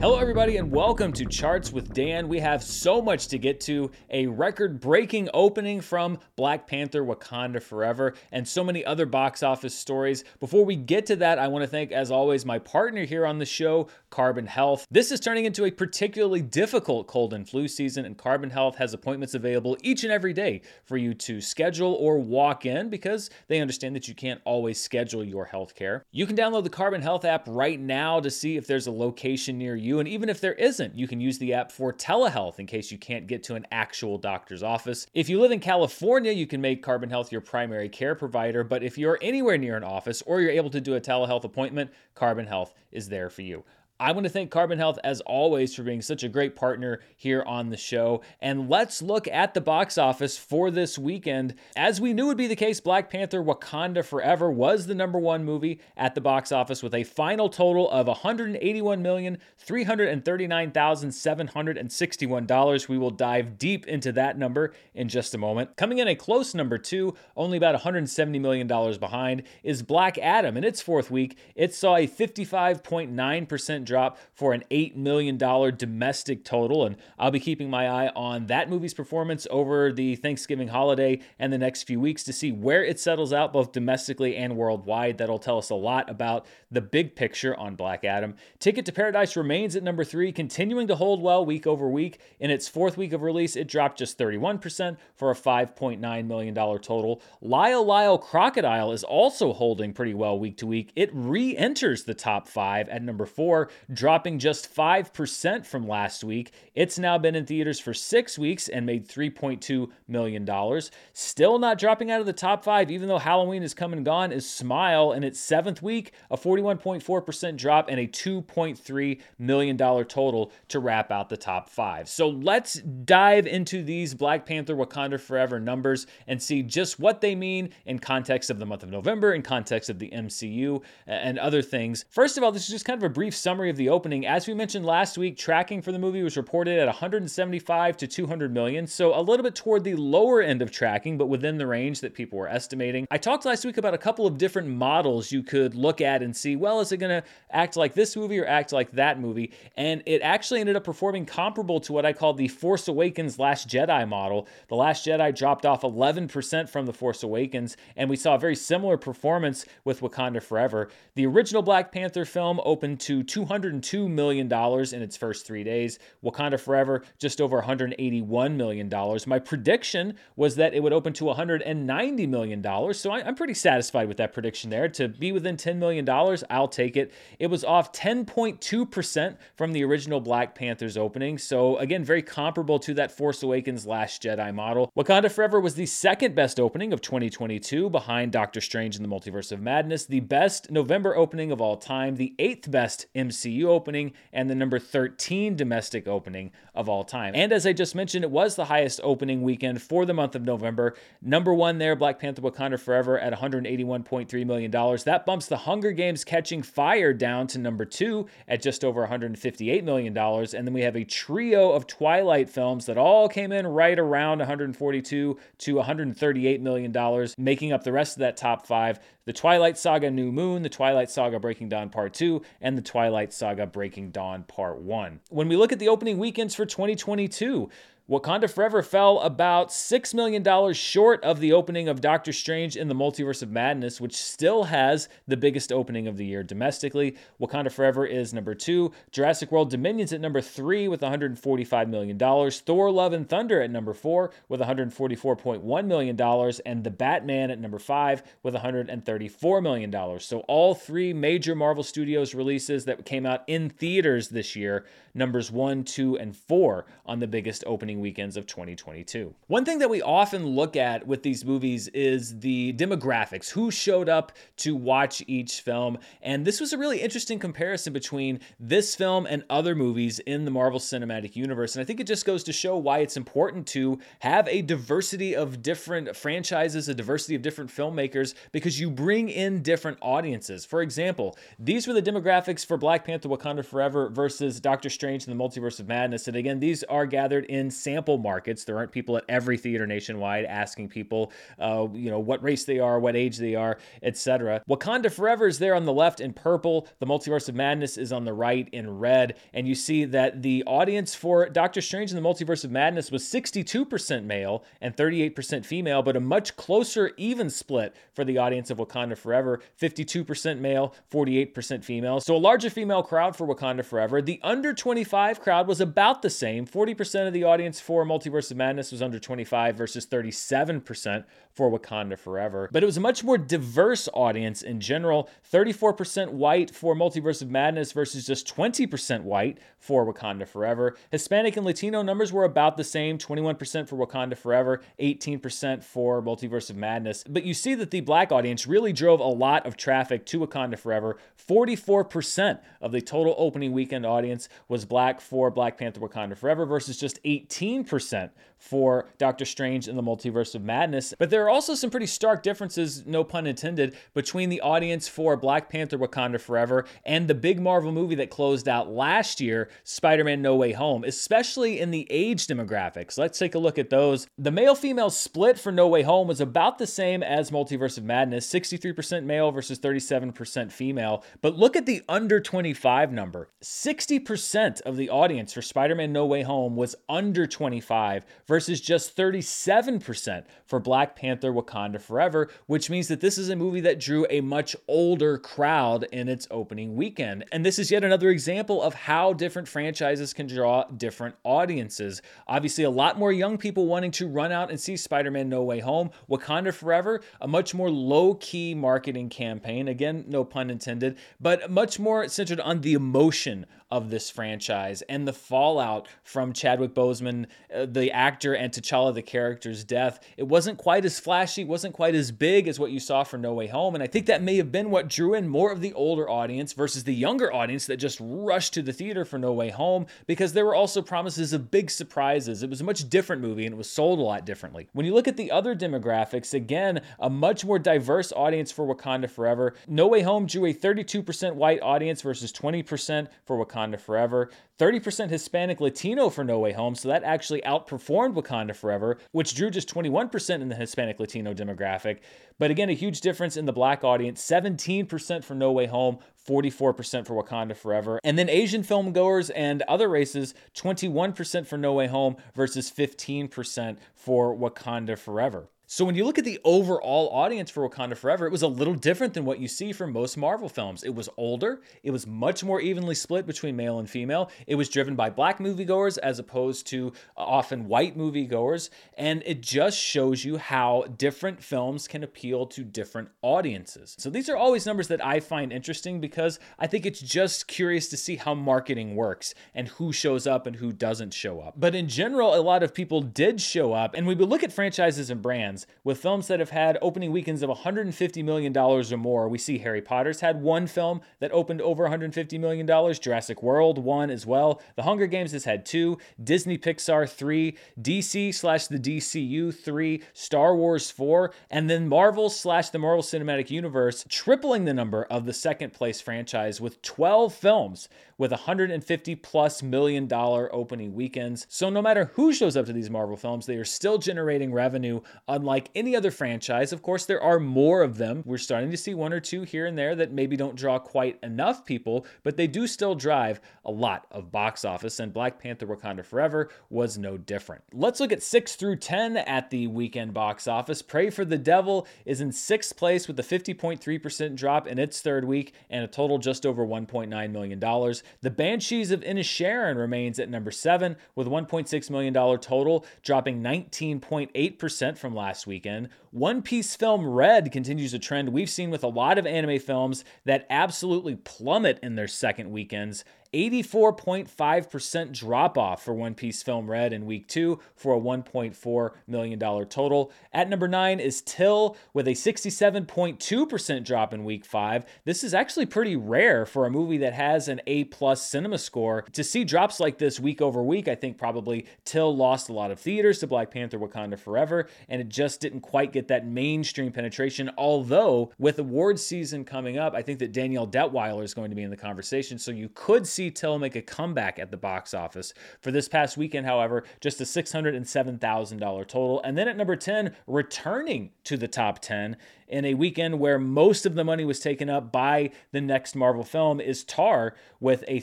Hello, everybody, and welcome to Charts with Dan. We have so much to get to a record breaking opening from Black Panther Wakanda Forever, and so many other box office stories. Before we get to that, I want to thank, as always, my partner here on the show, Carbon Health. This is turning into a particularly difficult cold and flu season, and Carbon Health has appointments available each and every day for you to schedule or walk in because they understand that you can't always schedule your health care. You can download the Carbon Health app right now to see if there's a location near you you. And even if there isn't, you can use the app for telehealth in case you can't get to an actual doctor's office. If you live in California, you can make Carbon Health your primary care provider. But if you're anywhere near an office or you're able to do a telehealth appointment, Carbon Health is there for you. I want to thank Carbon Health, as always, for being such a great partner here on the show. And let's look at the box office for this weekend. As we knew would be the case, Black Panther Wakanda Forever was the number one movie at the box office with a final total of $181,339,761. We will dive deep into that number in just a moment. Coming in a close number two, only about $170 million behind, is Black Adam. In its fourth week, it saw a 55.9% drop for an $8 million domestic total. And I'll be keeping my eye on that movie's performance over the Thanksgiving holiday and the next few weeks to see where it settles out, both domestically and worldwide. That'll tell us a lot about the big picture on Black Adam. Ticket to Paradise remains at number three, continuing to hold well week over week. In its fourth week of release, it dropped just 31% for a $5.9 million total. Lyle Lyle Crocodile is also holding pretty well week to week. It re enters the top five at number four, dropping just 5% from last week. It's now been in theaters for six weeks and made $3.2 million. Still not dropping out of the top five, even though Halloween is come and gone, is Smile in its seventh week, a 41.4% drop and a $2.3 million total to wrap out the top five. So let's dive into these Black Panther Wakanda Forever numbers and see just what they mean in context of the month of November, in context of the MCU, and other things. First of all, this is just kind of a brief summary of the opening. As we mentioned last week, tracking for the movie was reported at 175 to 200 million, so a little bit toward the lower end of tracking, but within the range that people were estimating. I talked last week about a couple of different models you could look at and see, well, is it going to act like this movie or act like that movie? And it actually ended up performing comparable to what I call the Force Awakens Last Jedi model. The Last Jedi dropped off 11% from The Force Awakens, and we saw a very similar performance with Wakanda Forever. The original Black Panther film opened to 200 $102 million in its first three days. Wakanda Forever, just over $181 million. My prediction was that it would open to $190 million. So I, am pretty satisfied with that prediction there. To be within $10 million, I'll take it. It was off 10.2% from the original Black Panther's opening. So again, very comparable to that Force Awakens Last Jedi model. Wakanda Forever was the second best opening of 2022 behind Doctor Strange in the Multiverse of Madness, the best November opening of all time, the eighth best MCU opening and the number 13 domestic opening of all time. And as I just mentioned, it was the highest opening weekend for the month of November. Number one there, Black Panther Wakanda Forever at $181.3 million. That bumps the Hunger Games Catching Fire down to number two at just over $158 million. And then we have a trio of Twilight films that all came in right around 142 to $138 million, making up the rest of that top five. The Twilight Saga New Moon, the Twilight Saga Breaking Dawn Part 2, and the Twilight Saga Breaking Dawn Part 1. When we look at the opening weekends for 2022, Wakanda Forever fell about $6 million short of the opening of Doctor Strange in the Multiverse of Madness, which still has the biggest opening of the year domestically. Wakanda Forever is number two. Jurassic World Dominion's at number three with $145 million. Thor Love and Thunder at number four with $144.1 million. And The Batman at number five with $134 million. So all three major Marvel Studios releases that came out in theaters this year, numbers one, two, and four on the biggest opening weekends of 2022. One thing that we often look at with these movies is the demographics, who showed up to watch each film. And this was a really interesting comparison between this film and other movies in the Marvel Cinematic Universe. And I think it just goes to show why it's important to have a diversity of different franchises, a diversity of different filmmakers, because you bring in different audiences. For example, these were the demographics for Black Panther Wakanda Forever versus Doctor Strange and the Multiverse of Madness. And again, these are gathered in sample markets. There aren't people at every theater nationwide asking people, uh, you know, what race they are, what age they are, etc. Wakanda Forever is there on the left in purple. The Multiverse of Madness is on the right in red, and you see that the audience for Doctor Strange and the Multiverse of Madness was 62% male and 38% female, but a much closer even split for the audience of Wakanda Forever 52% male, 48% female. So a larger female crowd for Wakanda Forever. The under 25 crowd was about the same. 40% of the audience for Multiverse of Madness was under 25 versus 37% for Wakanda Forever. But it was a much more diverse audience in general 34% white for Multiverse of Madness versus just 20% white for Wakanda Forever. Hispanic and Latino numbers were about the same 21% for Wakanda Forever, 18% for Multiverse of Madness. But you see that the black audience really drove a lot of traffic to Wakanda Forever. 44% of the total opening weekend audience was black for Black Panther Wakanda Forever versus just 18% for Doctor Strange in the Multiverse of Madness. But there are also some pretty stark differences, no pun intended, between the audience for Black Panther Wakanda Forever and the big Marvel movie that closed out last year, Spider Man No Way Home, especially in the age demographics. Let's take a look at those. The male female split for No Way Home was about the same as Multiverse of Madness 63% male versus 37% female. But look at the under 25 number 60% of the audience for Spider Man No Way Home was under 25 versus just 37% for Black Panther Wakanda Forever, which means that this is a movie that drew a much older crowd in its opening weekend. And this is yet another example of how different franchises can draw different audiences. Obviously, a lot more young people wanting to run out and see Spider Man No Way Home. Wakanda Forever, a much more low key marketing campaign. Again, no pun intended, but much more centered on the emotion of this franchise and the fallout from Chadwick Boseman, uh, the actor, and T'Challa, the character's death. It wasn't quite as flashy, wasn't quite as big as what you saw for No Way Home. And I think that may have been what drew in more of the older audience versus the younger audience that just rushed to the theater for No Way Home because there were also promises of big surprises. It was a much different movie and it was sold a lot differently. When you look at the other demographics, again, a much more diverse audience for Wakanda Forever. No Way Home drew a 32% white audience versus 20% for Wakanda Wakanda Forever. 30% Hispanic Latino for No Way Home, so that actually outperformed Wakanda Forever, which drew just 21% in the Hispanic Latino demographic. But again, a huge difference in the black audience 17% for No Way Home, 44% for Wakanda Forever. And then Asian film goers and other races, 21% for No Way Home versus 15% for Wakanda Forever. So when you look at the overall audience for Wakanda Forever, it was a little different than what you see for most Marvel films. It was older, it was much more evenly split between male and female. It was driven by black moviegoers as opposed to uh, often white moviegoers, and it just shows you how different films can appeal to different audiences. So these are always numbers that I find interesting because I think it's just curious to see how marketing works and who shows up and who doesn't show up. But in general, a lot of people did show up, and we would look at franchises and brands with films that have had opening weekends of $150 million or more. We see Harry Potter's had one film that opened over $150 million, Jurassic World, one as well. The Hunger Games has had two, Disney Pixar, three, DC slash the DCU, three, Star Wars, four, and then Marvel slash the Marvel Cinematic Universe, tripling the number of the second place franchise with 12 films with 150 plus million dollar opening weekends. So no matter who shows up to these Marvel films, they are still generating revenue unlike any other franchise. Of course, there are more of them. We're starting to see one or two here and there that maybe don't draw quite enough people, but they do still drive a lot of box office, and Black Panther Wakanda Forever was no different. Let's look at 6 through 10 at the weekend box office. Prey for the Devil is in sixth place with a 50.3% drop in its third week and a total just over $1.9 million. The Banshees of Inisherin remains at number seven with $1.6 million total, dropping 19.8% from last weekend. One Piece film Red continues a trend we've seen with a lot of anime films that absolutely plummet in their second weekends. 84.5% drop off for One Piece Film Red in week two for a $1.4 million total. At number nine is Till with a 67.2% drop in week five. This is actually pretty rare for a movie that has an A plus cinema score. To see drops like this week over week, I think probably Till lost a lot of theaters to Black Panther Wakanda Forever, and it just didn't quite get that mainstream penetration. Although, with award season coming up, I think that Danielle Deadwyler is going to be in the conversation, so you could see see Till make a comeback at the box office. For this past weekend, however, just a $607,000 total. And then at number 10, returning to the top 10 in a weekend where most of the money was taken up by the next Marvel film is Tar with a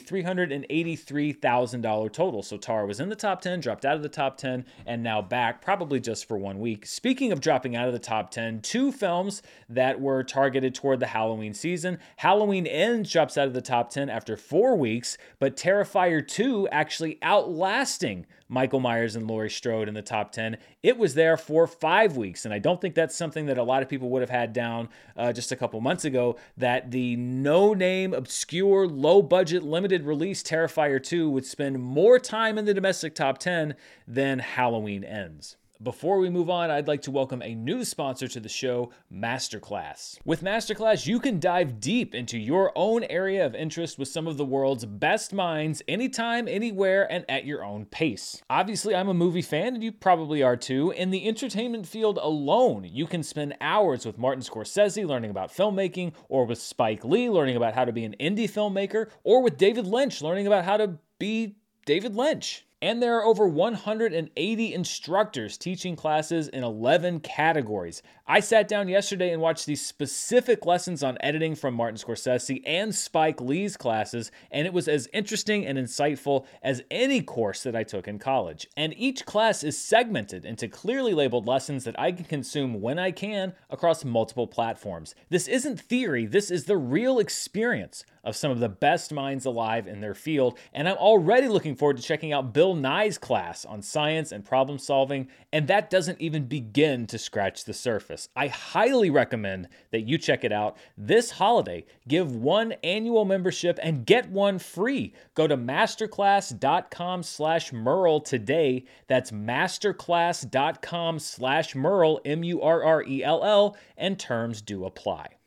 $383,000 total. So Tar was in the top 10, dropped out of the top 10, and now back, probably just for one week. Speaking of dropping out of the top 10, two films that were targeted toward the Halloween season. Halloween Ends drops out of the top 10 after four weeks, but Terrifier 2 actually outlasting Michael Myers and Laurie Strode in the top 10. It was there for five weeks, and I don't think that's something that a lot of people would have had down uh, just a couple months ago. That the no name, obscure, low budget, limited release Terrifier 2 would spend more time in the domestic top 10 than Halloween Ends. Before we move on, I'd like to welcome a new sponsor to the show, Masterclass. With Masterclass, you can dive deep into your own area of interest with some of the world's best minds anytime, anywhere, and at your own pace. Obviously, I'm a movie fan, and you probably are too. In the entertainment field alone, you can spend hours with Martin Scorsese learning about filmmaking, or with Spike Lee learning about how to be an indie filmmaker, or with David Lynch learning about how to be David Lynch. And there are over 180 instructors teaching classes in 11 categories. I sat down yesterday and watched these specific lessons on editing from Martin Scorsese and Spike Lee's classes, and it was as interesting and insightful as any course that I took in college. And each class is segmented into clearly labeled lessons that I can consume when I can across multiple platforms. This isn't theory, this is the real experience of some of the best minds alive in their field, and I'm already looking forward to checking out Bill Nye's class on science and problem solving, and that doesn't even begin to scratch the surface. I highly recommend that you check it out this holiday. Give one annual membership and get one free. Go to masterclass.com slash Murrell today. That's masterclass.com slash Murrell, M-U-R-R-E-L-L, and terms do apply.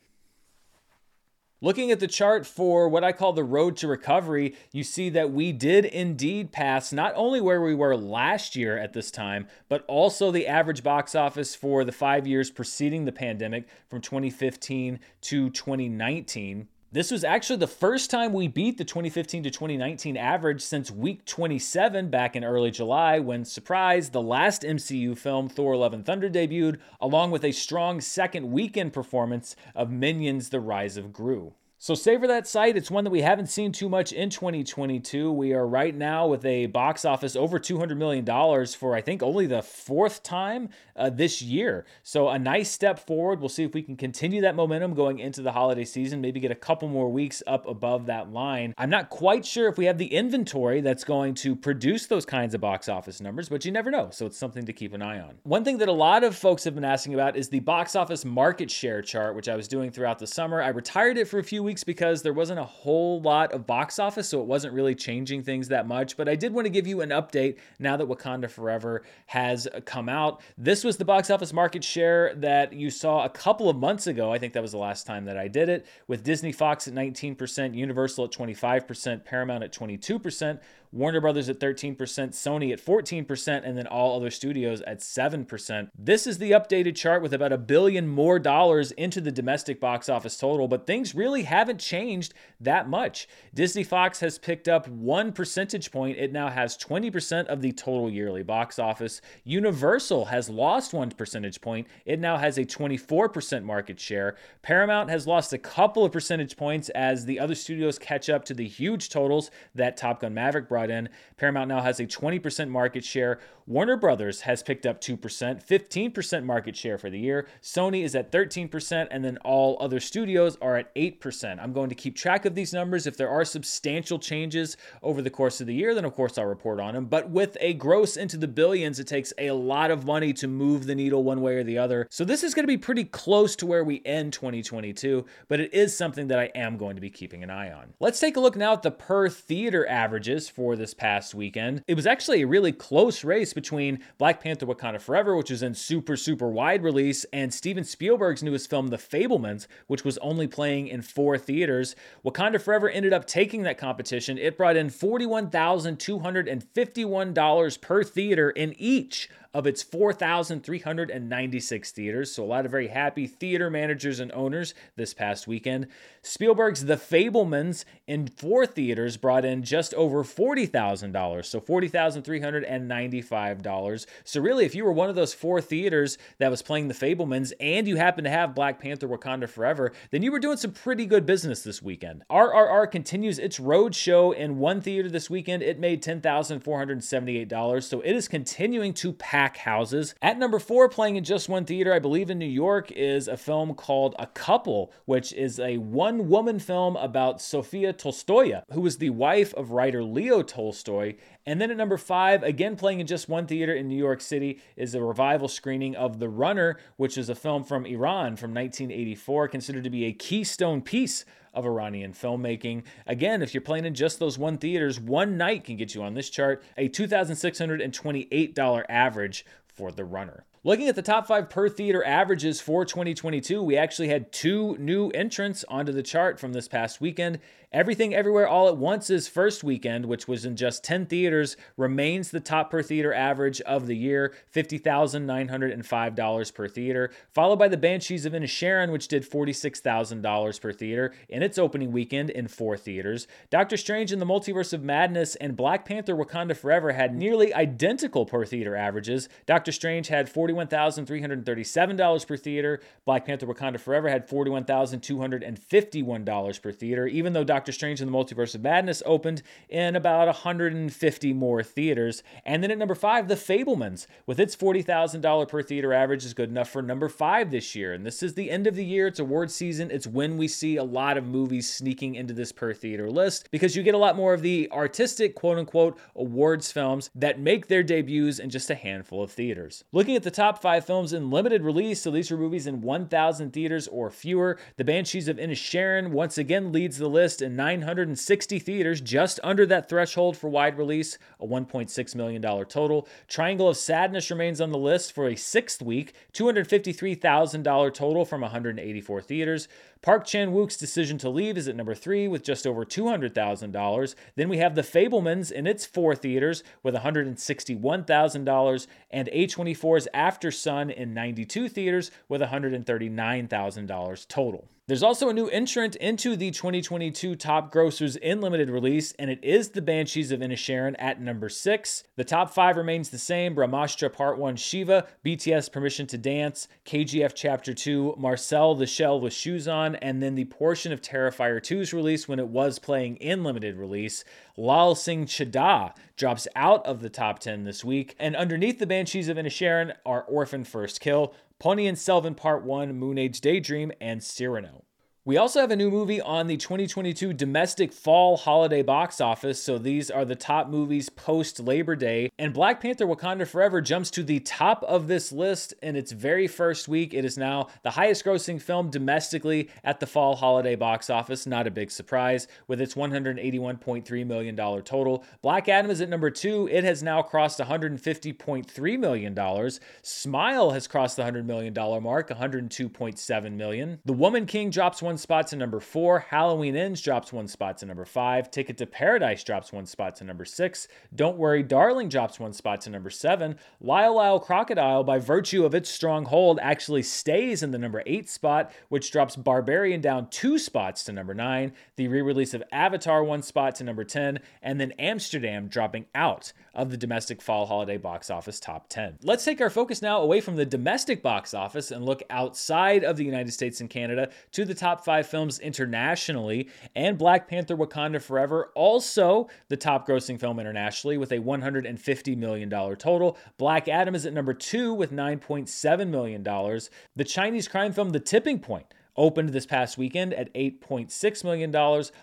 Looking at the chart for what I call the road to recovery, you see that we did indeed pass not only where we were last year at this time, but also the average box office for the five years preceding the pandemic from 2015 to 2019. This was actually the first time we beat the 2015 to 2019 average since week 27 back in early July, when, surprise, the last MCU film, Thor Love and Thunder, debuted, along with a strong second weekend performance of Minions The Rise of Gru. So savor that sight. It's one that we haven't seen too much in 2022. We are right now with a box office over $200 million for, I think, only the fourth time uh, this year. So a nice step forward. We'll see if we can continue that momentum going into the holiday season, maybe get a couple more weeks up above that line. I'm not quite sure if we have the inventory that's going to produce those kinds of box office numbers, but you never know. So it's something to keep an eye on. One thing that a lot of folks have been asking about is the box office market share chart, which I was doing throughout the summer. I retired it for a few weeks weeks because there wasn't a whole lot of box office, so it wasn't really changing things that much. But I did want to give you an update now that Wakanda Forever has come out. This was the box office market share that you saw a couple of months ago. I think that was the last time that I did it, with Disney Fox at 19%, Universal at 25%, Paramount at 22%. Warner Brothers at 13%, Sony at 14%, and then all other studios at 7%. This is the updated chart with about a billion more dollars into the domestic box office total, but things really haven't changed that much. Disney Fox has picked up one percentage point. It now has 20% of the total yearly box office. Universal has lost one percentage point. It now has a 24% market share. Paramount has lost a couple of percentage points as the other studios catch up to the huge totals that Top Gun Maverick brought brought in. Paramount now has a 20% market share. Warner Brothers has picked up 2%, 15% market share for the year. Sony is at 13%, and then all other studios are at 8%. I'm going to keep track of these numbers. If there are substantial changes over the course of the year, then of course I'll report on them. But with a gross into the billions, it takes a lot of money to move the needle one way or the other. So this is going to be pretty close to where we end 2022, but it is something that I am going to be keeping an eye on. Let's take a look now at the per theater averages for for this past weekend. It was actually a really close race between Black Panther Wakanda Forever, which was in super, super wide release, and Steven Spielberg's newest film, The Fabelmans, which was only playing in four theaters. Wakanda Forever ended up taking that competition. It brought in $41,251 per theater in each of its 4,396 theaters. So, a lot of very happy theater managers and owners this past weekend. Spielberg's The Fabelmans in four theaters brought in just over $40,000, so $40,395. So, really, if you were one of those four theaters that was playing The Fabelmans and you happen to have Black Panther Wakanda Forever, then you were doing some pretty good business this weekend. RRR continues its road show in one theater this weekend. It made $10,478, so it is continuing to pack houses. At number four, playing in just one theater, I believe in New York, is a film called A Couple, which is a one woman film about Sofia Tolstoya, who was the wife of writer Leo Tolstoy. And then at number five, again playing in just one theater in New York City, is a revival screening of The Runner, which is a film from Iran from 1984, considered to be a keystone piece of Iranian filmmaking. Again, if you're playing in just those one theaters, one night can get you on this chart a $2,628 average for The Runner. Looking at the top five per theater averages for 2022, we actually had two new entrants onto the chart from this past weekend. Everything Everywhere All at Once's first weekend, which was in just 10 theaters, remains the top per theater average of the year, $50,905 per theater, followed by The Banshees of Inisherin, which did $46,000 per theater in its opening weekend in four theaters. Doctor Strange in the Multiverse of Madness and Black Panther Wakanda Forever had nearly identical per theater averages. Doctor Strange had $41,337 per theater, Black Panther Wakanda Forever had $41,251 per theater, even though Doctor Doctor Strange in the Multiverse of Madness opened in about 150 more theaters. And then at number five, The Fabelmans, with its $40,000 per theater average, is good enough for number five this year. And this is the end of the year, it's award season. It's when we see a lot of movies sneaking into this per theater list because you get a lot more of the artistic, quote unquote, awards films that make their debuts in just a handful of theaters. Looking at the top five films in limited release, so these are movies in 1,000 theaters or fewer, The Banshees of Inisherin once again leads the list in 960 theaters, just under that threshold for wide release, a $1.6 million total. Triangle of Sadness remains on the list for a sixth week, $253,000 total from 184 theaters. Park Chan Wook's decision to leave is at number three with just over $200,000. Then we have The Fabelmans in its four theaters with $161,000, and A24's Aftersun in 92 theaters with $139,000 total. There's also a new entrant into the 2022 top grossers in limited release, and it is The Banshees of Inisherin at number six. The top five remains the same Brahmastra Part 1 Shiva, BTS Permission to Dance, KGF Chapter 2, Marcel the Shell with Shoes On, and then the portion of Terrifier 2's release when it was playing in limited release. Lal Singh Chaddha drops out of the top 10 this week, and underneath The Banshees of Inisherin are Orphan First Kill, Ponniyin Selvan Part 1, Moon Age Daydream, and Cyrano. We also have a new movie on the 2022 domestic fall holiday box office. So these are the top movies post Labor Day. And Black Panther Wakanda Forever jumps to the top of this list in its very first week. It is now the highest grossing film domestically at the fall holiday box office. Not a big surprise with its $181.3 million total. Black Adam is at number two. It has now crossed $150.3 million. Smile has crossed the $100 million mark, 102.7 million. The Woman King drops one spot to number four. Halloween Ends drops one spot to number five. Ticket to Paradise drops one spot to number six. Don't Worry, Darling drops one spot to number seven. Lyle Lyle Crocodile, by virtue of its strong hold, actually stays in the number eight spot, which drops Barbarian down two spots to number nine. The re release of Avatar one spot to number 10, and then Amsterdam dropping out of the domestic fall holiday box office top 10. Let's take our focus now away from the domestic box office and look outside of the United States and Canada to the top five films internationally, and Black Panther Wakanda Forever, also the top grossing film internationally with a $150 million total. Black Adam is at number two with $9.7 million. The Chinese crime film The Tipping Point opened this past weekend at $8.6 million.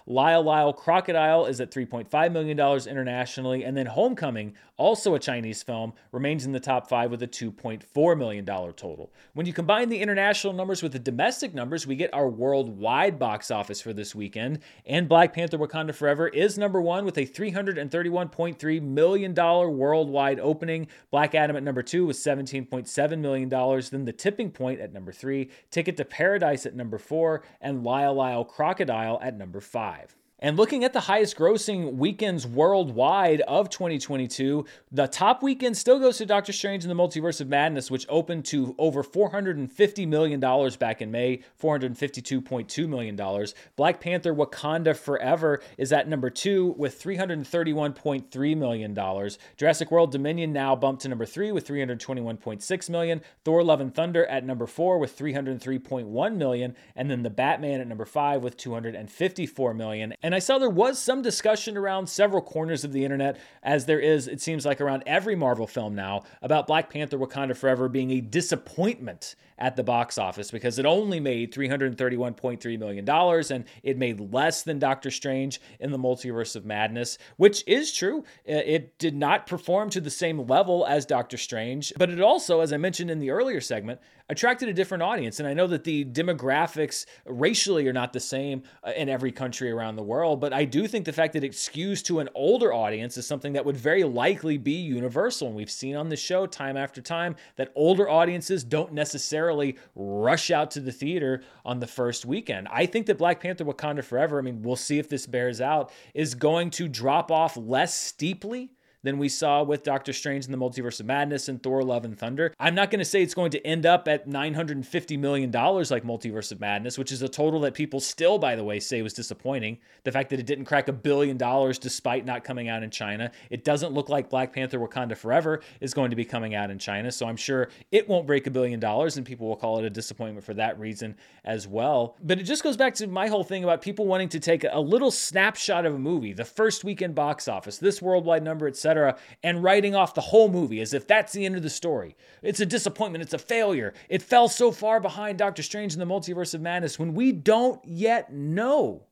Lyle Lyle Crocodile is at $3.5 million internationally. And then Homecoming, also a Chinese film, remains in the top five with a $2.4 million total. When you combine the international numbers with the domestic numbers, we get our worldwide box office for this weekend. And Black Panther Wakanda Forever is number one with a $331.3 million worldwide opening. Black Adam at number two with $17.7 million. Then The Tipping Point at number three. Ticket to Paradise at number four, and Lyle Lyle Crocodile at number five. And looking at the highest grossing weekends worldwide of 2022, the top weekend still goes to Doctor Strange and the Multiverse of Madness, which opened to over $450 million back in May, $452.2 million. Black Panther Wakanda Forever is at number two with $331.3 million. Jurassic World Dominion now bumped to number three with 321.6 million. Thor Love and Thunder at number four with 303.1 million. And then The Batman at number five with 254 million. And I saw there was some discussion around several corners of the internet, as there is, it seems like, around every Marvel film now, about Black Panther Wakanda Forever being a disappointment at the box office because it only made $331.3 million and it made less than Doctor Strange in the Multiverse of Madness, which is true. Uh, it did not perform to the same level as Doctor Strange, but it also, as I mentioned in the earlier segment, attracted a different audience. And I know that the demographics racially are not the same uh, in every country around the world, but I do think the fact that it skews to an older audience is something that would very likely be universal. And we've seen on the show time after time that older audiences don't necessarily rush out to the theater on the first weekend. I think that Black Panther Wakanda Forever, I mean, we'll see if this bears out, is going to drop off less steeply than we saw with Doctor Strange in the Multiverse of Madness and Thor Love and Thunder. I'm not going to say it's going to end up at $950 million like Multiverse of Madness, which is a total that people still, by the way, say was disappointing. The fact that it didn't crack a billion dollars despite not coming out in China. It doesn't look like Black Panther Wakanda Forever is going to be coming out in China. So I'm sure it won't break a billion dollars and people will call it a disappointment for that reason as well. But it just goes back to my whole thing about people wanting to take a little snapshot of a movie, the first weekend box office, this worldwide number, etc and writing off the whole movie as if that's the end of the story. It's a disappointment, it's a failure. It fell so far behind Doctor Strange in the Multiverse of Madness when we don't yet know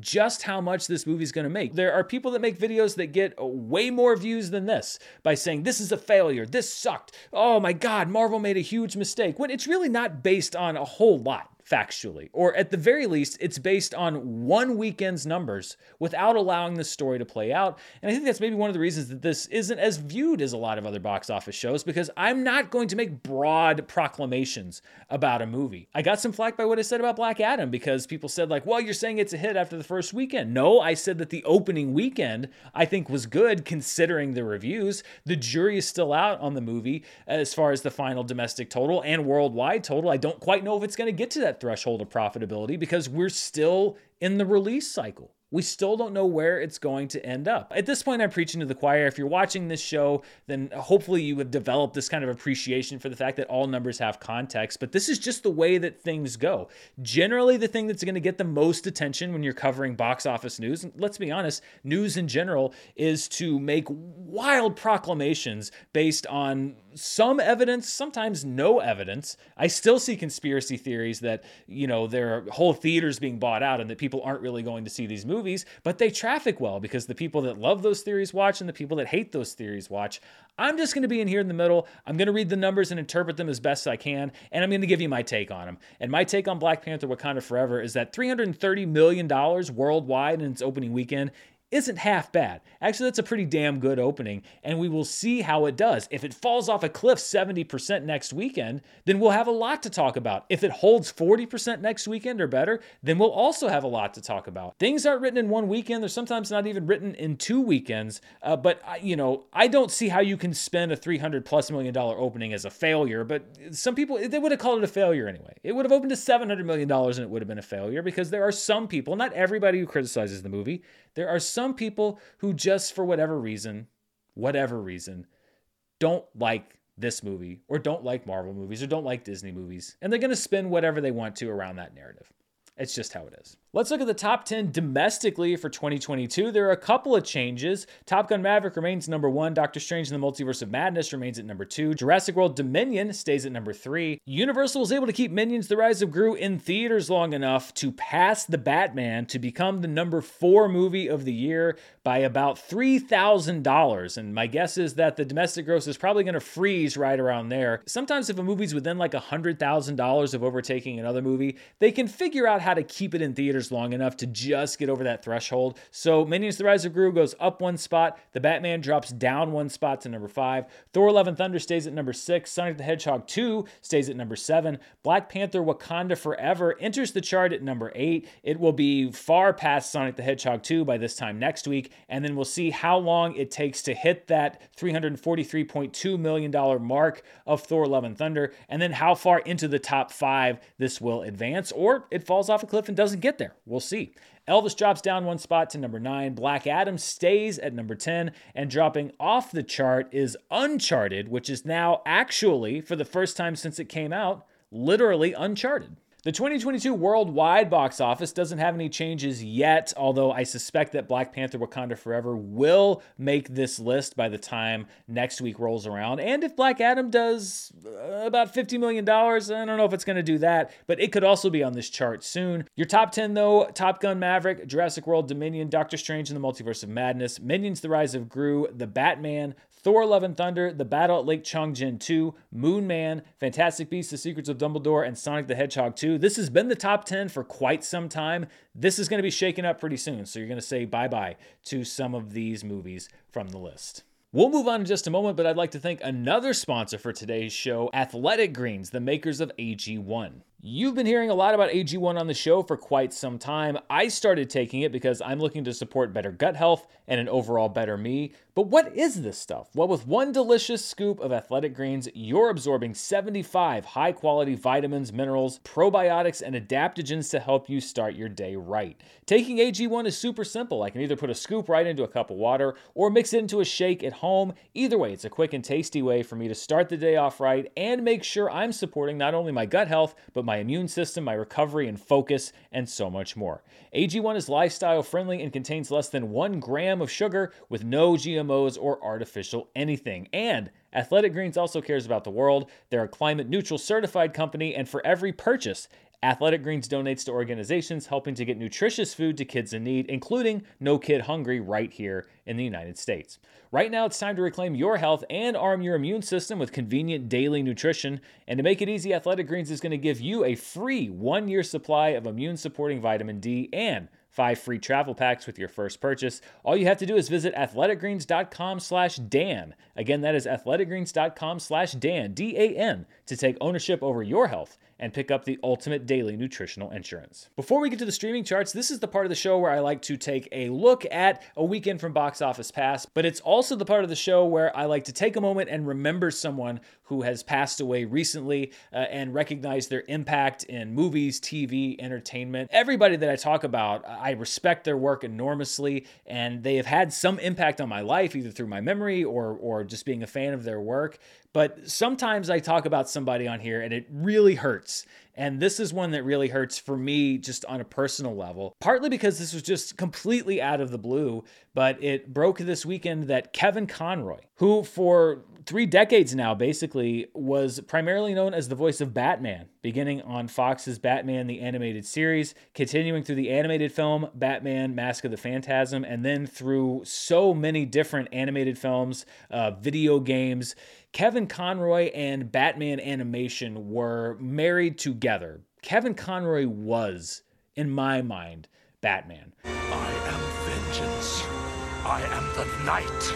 just how much this movie is going to make. There are people that make videos that get way more views than this by saying, This is a failure. This sucked. Oh my God, Marvel made a huge mistake. When it's really not based on a whole lot factually. Or at the very least, it's based on one weekend's numbers without allowing the story to play out. And I think that's maybe one of the reasons that this isn't as viewed as a lot of other box office shows because I'm not going to make broad proclamations about a movie. I got some flack by what I said about Black Adam because people said, like, well, you're saying it's a hit after the first weekend. No, I said that the opening weekend I think was good considering the reviews. The jury is still out on the movie as far as the final domestic total and worldwide total. I don't quite know if it's going to get to that threshold of profitability because we're still in the release cycle. We still don't know where it's going to end up. At this point, I'm preaching to the choir. If you're watching this show, then hopefully you have developed this kind of appreciation for the fact that all numbers have context. But this is just the way that things go. Generally, the thing that's going to get the most attention when you're covering box office news, and let's be honest, news in general, is to make wild proclamations based on some evidence, sometimes no evidence. I still see conspiracy theories that, you know, there are whole theaters being bought out and that people aren't really going to see these movies, but they traffic well because the people that love those theories watch and the people that hate those theories watch. I'm just going to be in here in the middle. I'm going to read the numbers and interpret them as best I can, and I'm going to give you my take on them. And my take on Black Panther Wakanda Forever is that $330 million worldwide in its opening weekend isn't half bad. Actually, that's a pretty damn good opening, and we will see how it does. If it falls off a cliff 70% next weekend, then we'll have a lot to talk about. If it holds 40% next weekend or better, then we'll also have a lot to talk about. Things aren't written in one weekend, they're sometimes not even written in two weekends, uh, but you know, I don't see how you can spend a 300 plus million dollar opening as a failure, but some people they would have called it a failure anyway. It would have opened to 700 million dollars and it would have been a failure because there are some people, not everybody who criticizes the movie, there are some people who just for whatever reason, whatever reason, don't like this movie or don't like Marvel movies or don't like Disney movies. And they're going to spin whatever they want to around that narrative. It's just how it is. Let's look at the top 10 domestically for 2022. There are a couple of changes. Top Gun Maverick remains number one. Doctor Strange in the Multiverse of Madness remains at number two. Jurassic World Dominion stays at number three. Universal was able to keep Minions The Rise of Gru in theaters long enough to pass The Batman to become the number four movie of the year by about $3,000. And my guess is that the domestic gross is probably going to freeze right around there. Sometimes, if a movie's within like $100,000 of overtaking another movie, they can figure out how to keep it in theaters theaters long enough to just get over that threshold. So Minions The Rise of Gru goes up one spot. The Batman drops down one spot to number five. Thor Love and Thunder stays at number six. Sonic the Hedgehog 2 stays at number seven. Black Panther Wakanda Forever enters the chart at number eight. It will be far past Sonic the Hedgehog 2 by this time next week. And then we'll see how long it takes to hit that $343.2 million mark of Thor Love and Thunder, and then how far into the top five this will advance, or it falls off a cliff and doesn't get there. We'll see. Elvis drops down one spot to number nine. Black Adam stays at number 10. And dropping off the chart is Uncharted, which is now actually, for the first time since it came out, literally uncharted. The 2022 worldwide box office doesn't have any changes yet, although I suspect that Black Panther Wakanda Forever will make this list by the time next week rolls around. And if Black Adam does uh, about $50 million, I don't know if it's going to do that, but it could also be on this chart soon. Your top 10, though Top Gun Maverick, Jurassic World Dominion, Doctor Strange and the Multiverse of Madness, Minions The Rise of Gru, The Batman, Thor Love and Thunder, The Battle at Lake Changjin 2, Moon Man, Fantastic Beasts, The Secrets of Dumbledore, and Sonic the Hedgehog 2. This has been the top 10 for quite some time. This is going to be shaken up pretty soon. So you're going to say bye bye to some of these movies from the list. We'll move on in just a moment, but I'd like to thank another sponsor for today's show, Athletic Greens, the makers of AG1. You've been hearing a lot about AG1 on the show for quite some time. I started taking it because I'm looking to support better gut health and an overall better me. But what is this stuff? Well, with one delicious scoop of athletic greens, you're absorbing 75 high quality vitamins, minerals, probiotics, and adaptogens to help you start your day right. Taking AG1 is super simple. I can either put a scoop right into a cup of water or mix it into a shake at home. Either way, it's a quick and tasty way for me to start the day off right and make sure I'm supporting not only my gut health, but my immune system, my recovery and focus, and so much more. AG1 is lifestyle friendly and contains less than one gram of sugar with no GMOs or artificial anything. And Athletic Greens also cares about the world. They're a climate neutral certified company, and for every purchase, Athletic Greens donates to organizations helping to get nutritious food to kids in need, including No Kid Hungry right here in the United States. Right now, it's time to reclaim your health and arm your immune system with convenient daily nutrition. And to make it easy, Athletic Greens is going to give you a free one year supply of immune supporting vitamin D and five free travel packs with your first purchase. All you have to do is visit athleticgreens.com slash Dan. Again, that is athleticgreens.com slash Dan, D-A-N, to take ownership over your health and pick up the ultimate daily nutritional insurance. Before we get to the streaming charts, this is the part of the show where I like to take a look at a weekend from box office pass, but it's also the part of the show where I like to take a moment and remember someone who has passed away recently uh, and recognize their impact in movies, TV, entertainment. Everybody that I talk about, I respect their work enormously, and they have had some impact on my life, either through my memory or, or just being a fan of their work. But sometimes I talk about somebody on here and it really hurts. And this is one that really hurts for me just on a personal level, partly because this was just completely out of the blue, but it broke this weekend that Kevin Conroy, who for three decades now basically was primarily known as the voice of Batman, beginning on Fox's Batman the Animated Series, continuing through the animated film Batman Mask of the Phantasm, and then through so many different animated films, uh, video games. Kevin Conroy and Batman animation were married together. Kevin Conroy was, in my mind, Batman. I am vengeance. I am the night.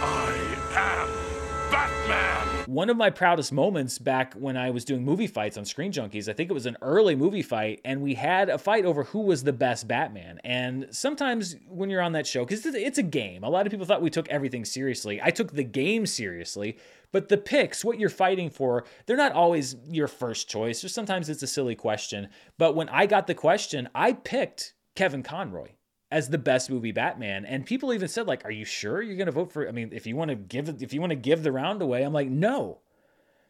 I am Batman. One of my proudest moments back when I was doing movie fights on Screen Junkies, I think it was an early movie fight, and we had a fight over who was the best Batman. And sometimes when you're on that show, because it's a game, a lot of people thought we took everything seriously. I took the game seriously, but the picks, what you're fighting for, they're not always your first choice, or sometimes it's a silly question. But when I got the question, I picked Kevin Conroy as the best movie Batman. And people even said, like, are you sure you're gonna vote for I mean, if you want to give if you want to give the round away, I'm like, no.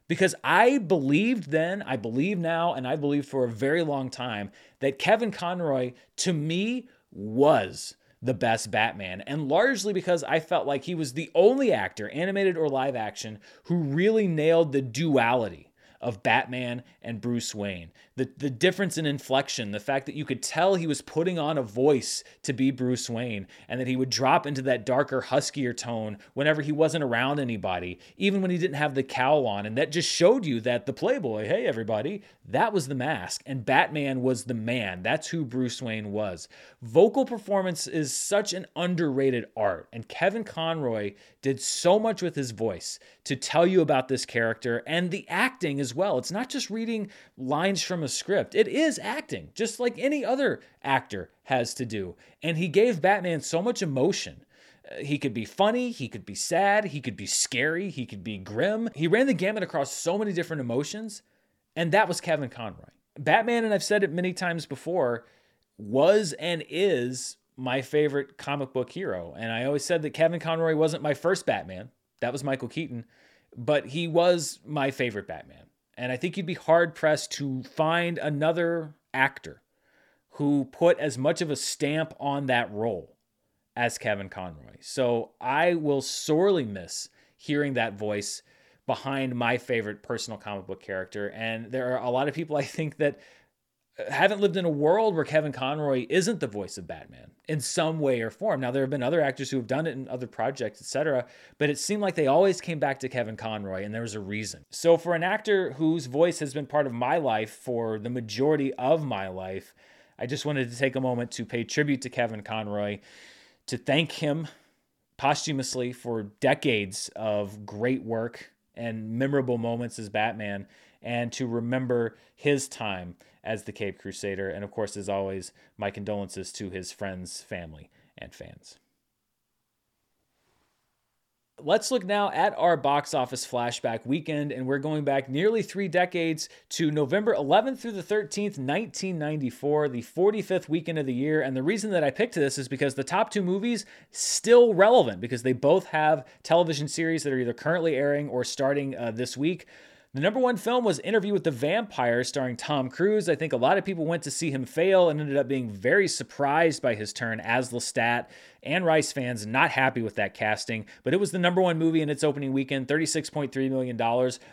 Because I believed then, I believe now, and I believed for a very long time that Kevin Conroy, to me, was the best Batman. And largely because I felt like he was the only actor, animated or live action, who really nailed the duality of Batman and Bruce Wayne. The, the difference in inflection, the fact that you could tell he was putting on a voice to be Bruce Wayne, and that he would drop into that darker, huskier tone whenever he wasn't around anybody, even when he didn't have the cowl on. And that just showed you that the Playboy, hey, everybody, that was the mask. And Batman was the man. That's who Bruce Wayne was. Vocal performance is such an underrated art. And Kevin Conroy did so much with his voice to tell you about this character and the acting well. It's not just reading lines from a script, it is acting, just like any other actor has to do. And he gave Batman so much emotion. Uh, he could be funny, he could be sad, he could be scary, he could be grim. He ran the gamut across so many different emotions, and that was Kevin Conroy. Batman, and I've said it many times before, was and is my favorite comic book hero. And I always said that Kevin Conroy wasn't my first Batman. That was Michael Keaton, but he was my favorite Batman. And I think you'd be hard pressed to find another actor who put as much of a stamp on that role as Kevin Conroy. So I will sorely miss hearing that voice behind my favorite personal comic book character. And there are a lot of people I think that haven't lived in a world where Kevin Conroy isn't the voice of Batman in some way or form. Now there have been other actors who have done it in other projects, etc., but it seemed like they always came back to Kevin Conroy and there was a reason. So for an actor whose voice has been part of my life for the majority of my life, I just wanted to take a moment to pay tribute to Kevin Conroy, to thank him posthumously for decades of great work and memorable moments as Batman and to remember his time as the Cape Crusader. And of course, as always, my condolences to his friends, family, and fans. Let's look now at our box office flashback weekend, and we're going back nearly three decades to November 11th through the 13th, 1994, the 45th weekend of the year. And the reason that I picked this is because the top two movies still relevant because they both have television series that are either currently airing or starting uh, this week. The number one film was Interview with the Vampire, starring Tom Cruise. I think a lot of people went to see him fail and ended up being very surprised by his turn as Lestat and Rice fans not happy with that casting, but it was the number one movie in its opening weekend, $36.3 million.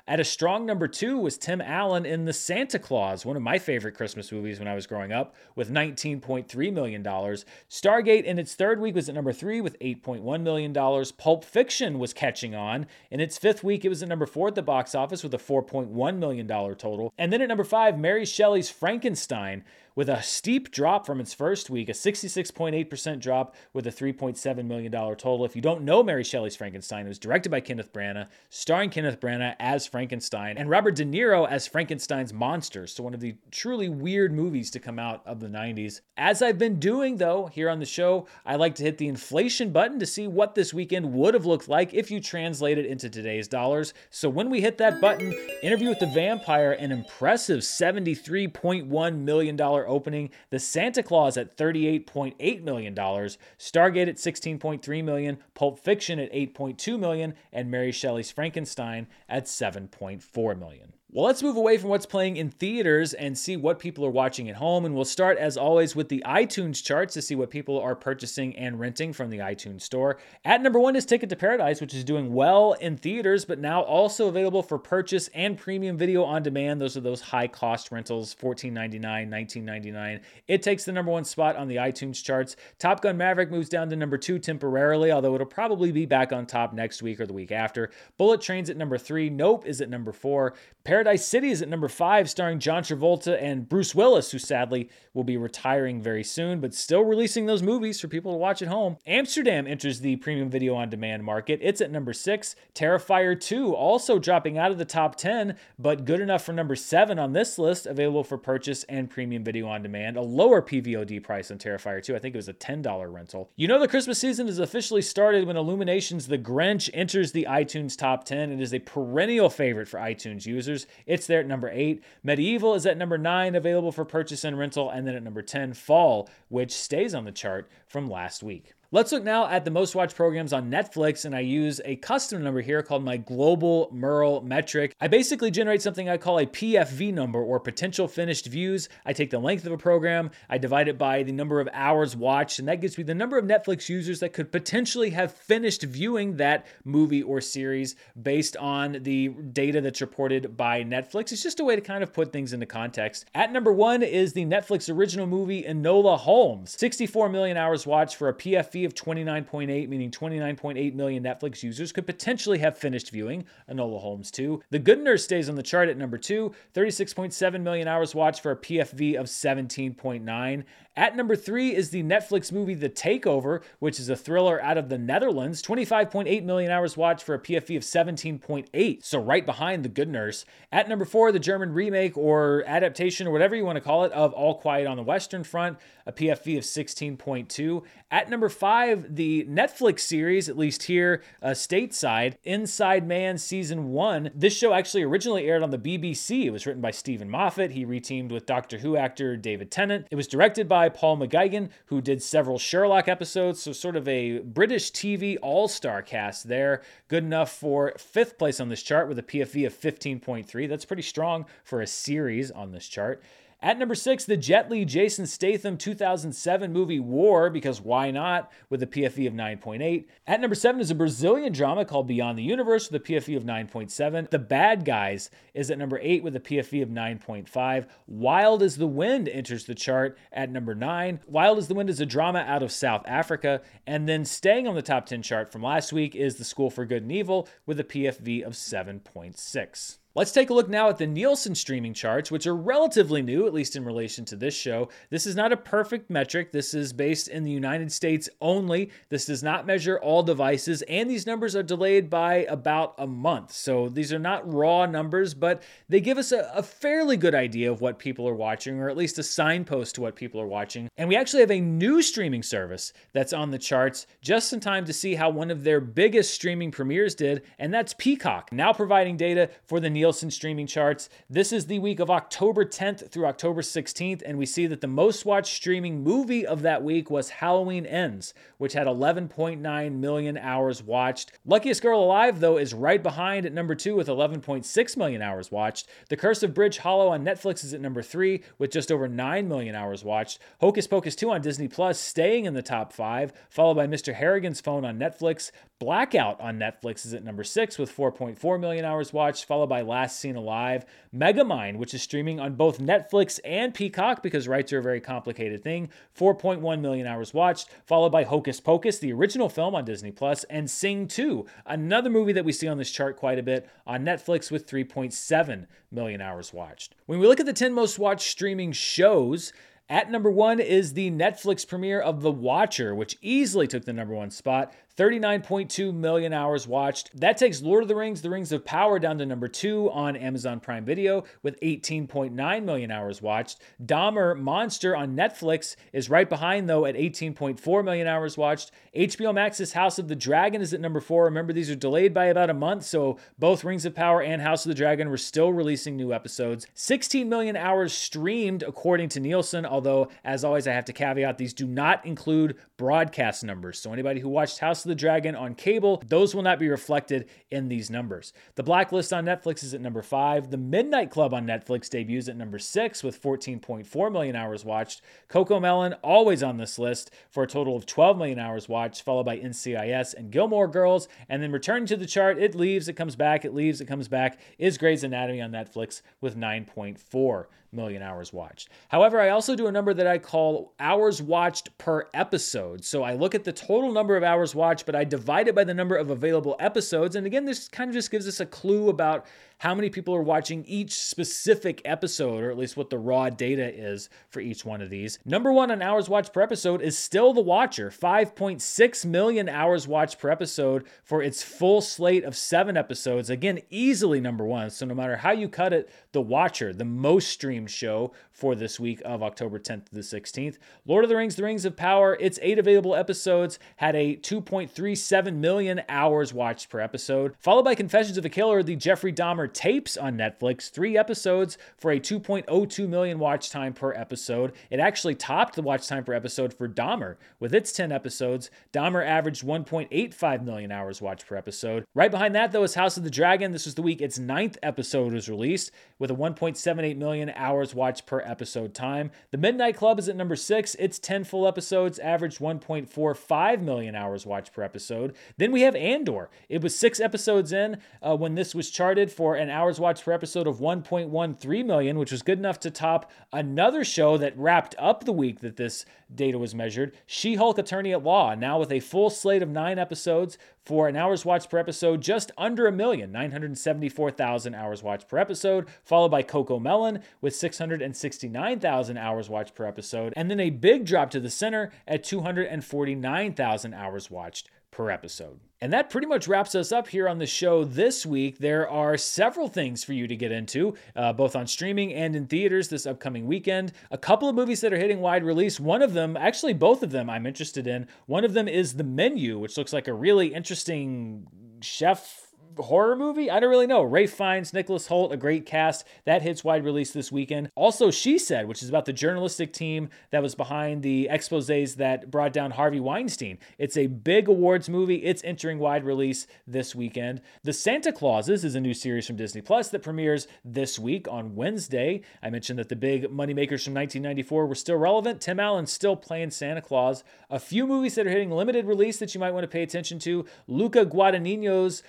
At a strong number two was Tim Allen in The Santa Claus, one of my favorite Christmas movies when I was growing up, with $19.3 million. Stargate in its third week was at number three with $8.1 million. Pulp Fiction was catching on. In its fifth week, it was at number four at the box office with a $4.1 million total. And then at number five, Mary Shelley's Frankenstein with a steep drop from its first week, a 66.8% drop with a $3.7 million total. If you don't know Mary Shelley's Frankenstein, it was directed by Kenneth Branagh, starring Kenneth Branagh as Frankenstein, and Robert De Niro as Frankenstein's monster. So, one of the truly weird movies to come out of the 90s. As I've been doing, though, here on the show, I like to hit the inflation button to see what this weekend would have looked like if you translate it into today's dollars. So, when we hit that button, Interview with the Vampire, an impressive $73.1 million opening, The Santa Claus at $38.8 million, Stargate at 16.3 million, Pulp Fiction at 8.2 million, and Mary Shelley's Frankenstein at $7.4 million. Well, let's move away from what's playing in theaters and see what people are watching at home. And we'll start, as always, with the iTunes charts to see what people are purchasing and renting from the iTunes store. At number one is Ticket to Paradise, which is doing well in theaters, but now also available for purchase and premium video on demand. Those are those high cost rentals, $14.99, $19.99. It takes the number one spot on the iTunes charts. Top Gun Maverick moves down to number two temporarily, although it'll probably be back on top next week or the week after. Bullet Train's at number three. Nope is at number four. Paradise City is at number five, starring John Travolta and Bruce Willis, who sadly will be retiring very soon, but still releasing those movies for people to watch at home. Amsterdam enters the premium video on demand market. It's at number six. Terrifier 2 also dropping out of the top 10, but good enough for number seven on this list, available for purchase and premium video on demand. A lower PVOD price than Terrifier 2. I think it was a $10 rental. You know, the Christmas season is officially started when Illumination's The Grinch enters the iTunes top 10. It is a perennial favorite for iTunes users. It's there at number eight. Medieval is at number nine, available for purchase and rental. And then at number 10, Fall, which stays on the chart from last week. Let's look now at the most watched programs on Netflix, and I use a custom number here called my Global Murrell metric. I basically generate something I call a PFV number or potential finished views. I take the length of a program, I divide it by the number of hours watched, and that gives me the number of Netflix users that could potentially have finished viewing that movie or series based on the data that's reported by Netflix. It's just a way to kind of put things into context. At number one is the Netflix original movie Enola Holmes. 64 million hours watched for a PFV of 29.8, meaning 29.8 million Netflix users could potentially have finished viewing Enola Holmes 2. The Good Nurse stays on the chart at number two, 36.7 million hours watched for a PFV of 17.9. At number three is the Netflix movie The Takeover, which is a thriller out of the Netherlands. 25.8 million hours watched for a PFV of 17.8. So right behind The Good Nurse. At number four, the German remake or adaptation or whatever you want to call it of All Quiet on the Western Front, a PFV of 16.2. At number five, the Netflix series, at least here uh, stateside, Inside Man Season 1. This show actually originally aired on the BBC. It was written by Steven Moffat. He reteamed with Doctor Who actor David Tennant. It was directed by Paul McGuigan, who did several Sherlock episodes, so sort of a British TV all star cast there. Good enough for fifth place on this chart with a PFV of 15.3. That's pretty strong for a series on this chart. At number six, the Jet Li Jason Statham 2007 movie War, because why not, with a PFE of 9.8. At number seven is a Brazilian drama called Beyond the Universe with a PFE of 9.7. The Bad Guys is at number eight with a PFE of 9.5. Wild as the Wind enters the chart at number nine. Wild as the Wind is a drama out of South Africa. And then staying on the top 10 chart from last week is The School for Good and Evil with a PFV of 7.6. Let's take a look now at the Nielsen streaming charts, which are relatively new, at least in relation to this show. This is not a perfect metric. This is based in the United States only. This does not measure all devices, and these numbers are delayed by about a month. So these are not raw numbers, but they give us a, a fairly good idea of what people are watching, or at least a signpost to what people are watching. And we actually have a new streaming service that's on the charts just in time to see how one of their biggest streaming premieres did, and that's Peacock, now providing data for the Nielsen streaming charts. This is the week of October 10th through October 16th, and we see that the most watched streaming movie of that week was Halloween Ends, which had 11.9 million hours watched. Luckiest Girl Alive, though, is right behind at number two with 11.6 million hours watched. The Curse of Bridge Hollow on Netflix is at number three with just over 9 million hours watched. Hocus Pocus 2 on Disney Plus staying in the top five, followed by Mr. Harrigan's Phone on Netflix. Blackout on Netflix is at number six with 4.4 million hours watched, followed by Last Seen Alive. Megamind, which is streaming on both Netflix and Peacock because rights are a very complicated thing, 4.1 million hours watched, followed by Hocus Pocus, the original film on Disney Plus, and Sing 2, another movie that we see on this chart quite a bit on Netflix with 3.7 million hours watched. When we look at the 10 most watched streaming shows, at number one is the Netflix premiere of The Watcher, which easily took the number one spot. 39.2 million hours watched. That takes Lord of the Rings, The Rings of Power down to number two on Amazon Prime Video with 18.9 million hours watched. Dahmer Monster on Netflix is right behind, though, at 18.4 million hours watched. HBO Max's House of the Dragon is at number four. Remember, these are delayed by about a month, so both Rings of Power and House of the Dragon were still releasing new episodes. 16 million hours streamed, according to Nielsen, although, as always, I have to caveat these do not include broadcast numbers. So anybody who watched House of the Dragon on cable, those will not be reflected in these numbers. The Blacklist on Netflix is at number five. The Midnight Club on Netflix debuts at number six with 14.4 million hours watched. Cocomelon, always on this list for a total of 12 million hours watched, followed by NCIS and Gilmore Girls. And then returning to the chart, it leaves, it comes back, it leaves, it comes back, is Grey's Anatomy on Netflix with 9.4 million hours watched. However, I also do a number that I call hours watched per episode. So I look at the total number of hours watched, but I divide it by the number of available episodes. And again, this kind of just gives us a clue about how many people are watching each specific episode, or at least what the raw data is for each one of these. Number one on hours watched per episode is still The Watcher, 5.6 million hours watched per episode for its full slate of seven episodes. Again, easily number one. So no matter how you cut it, The Watcher, the most streamed show for this week of October 10th to the 16th. Lord of the Rings, The Rings of Power, its eight available episodes had a 2.37 million hours watched per episode, followed by Confessions of a Killer, the Jeffrey Dahmer Tapes on Netflix, three episodes for a 2.02 million watch time per episode. It actually topped the watch time per episode for Dahmer with its 10 episodes. Dahmer averaged 1.85 million hours watched per episode. Right behind that, though, is House of the Dragon. This was the week its ninth episode was released with a 1.78 million hours watched per episode time. The Midnight Club is at number six. Its 10 full episodes averaged 1.45 million hours watched per episode. Then we have Andor. It was six episodes in uh, when this was charted for an hours watched per episode of 1.13 million, which was good enough to top another show that wrapped up the week that this data was measured. She Hulk Attorney at Law, now with a full slate of nine episodes for an hours watched per episode, just under a million, 974,000 hours watched per episode, followed by Cocomelon with 669,000 hours watched per episode, and then a big drop to the center at 249,000 hours watched per episode. And that pretty much wraps us up here on the show this week. There are several things for you to get into, uh, both on streaming and in theaters this upcoming weekend. A couple of movies that are hitting wide release. One of them, actually, both of them, I'm interested in. One of them is The Menu, which looks like a really interesting chef horror movie? I don't really know. Ralph Fiennes, Nicholas Hoult, a great cast. That hits wide release this weekend. Also, She Said, which is about the journalistic team that was behind the exposés that brought down Harvey Weinstein. It's a big awards movie. It's entering wide release this weekend. The Santa Clauses is a new series from Disney Plus that premieres this week on Wednesday. I mentioned that the big moneymakers from 1994 were still relevant. Tim Allen's still playing Santa Claus. A few movies that are hitting limited release that you might want to pay attention to. Luca Guadagnino's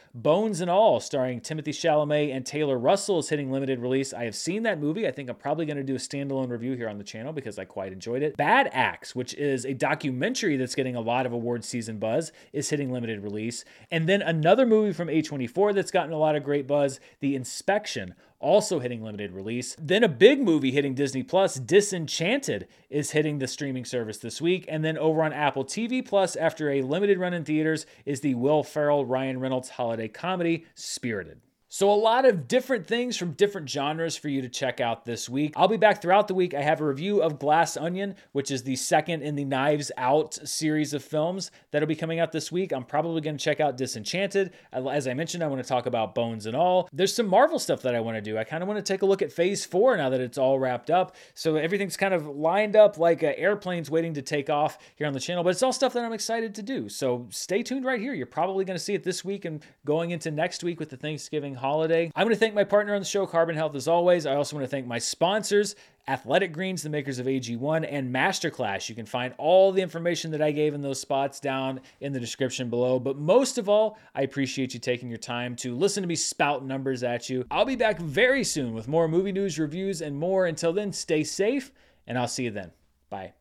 Bones and All, starring Timothée Chalamet and Taylor Russell, is hitting limited release. I have seen that movie. I think I'm probably going to do a standalone review here on the channel because I quite enjoyed it. Bad Axe, which is a documentary that's getting a lot of award season buzz, is hitting limited release. And then another movie from A24 that's gotten a lot of great buzz, The Inspection also hitting limited release. Then a big movie hitting Disney Plus, Disenchanted, is hitting the streaming service this week. And then over on Apple TV Plus, after a limited run in theaters, is the Will Ferrell Ryan Reynolds holiday comedy Spirited. So, a lot of different things from different genres for you to check out this week. I'll be back throughout the week. I have a review of Glass Onion, which is the second in the Knives Out series of films that'll be coming out this week. I'm probably going to check out Disenchanted. As I mentioned, I want to talk about Bones and All. There's some Marvel stuff that I want to do. I kind of want to take a look at Phase 4 now that it's all wrapped up. So, everything's kind of lined up like uh, airplanes waiting to take off here on the channel, but it's all stuff that I'm excited to do. So, stay tuned right here. You're probably going to see it this week and going into next week with the Thanksgiving holiday. I want to thank my partner on the show, Carbon Health, as always. I also want to thank my sponsors, Athletic Greens, the makers of AG1, and Masterclass. You can find all the information that I gave in those spots down in the description below. But most of all, I appreciate you taking your time to listen to me spout numbers at you. I'll be back very soon with more movie news, reviews, and more. Until then, stay safe, and I'll see you then. Bye.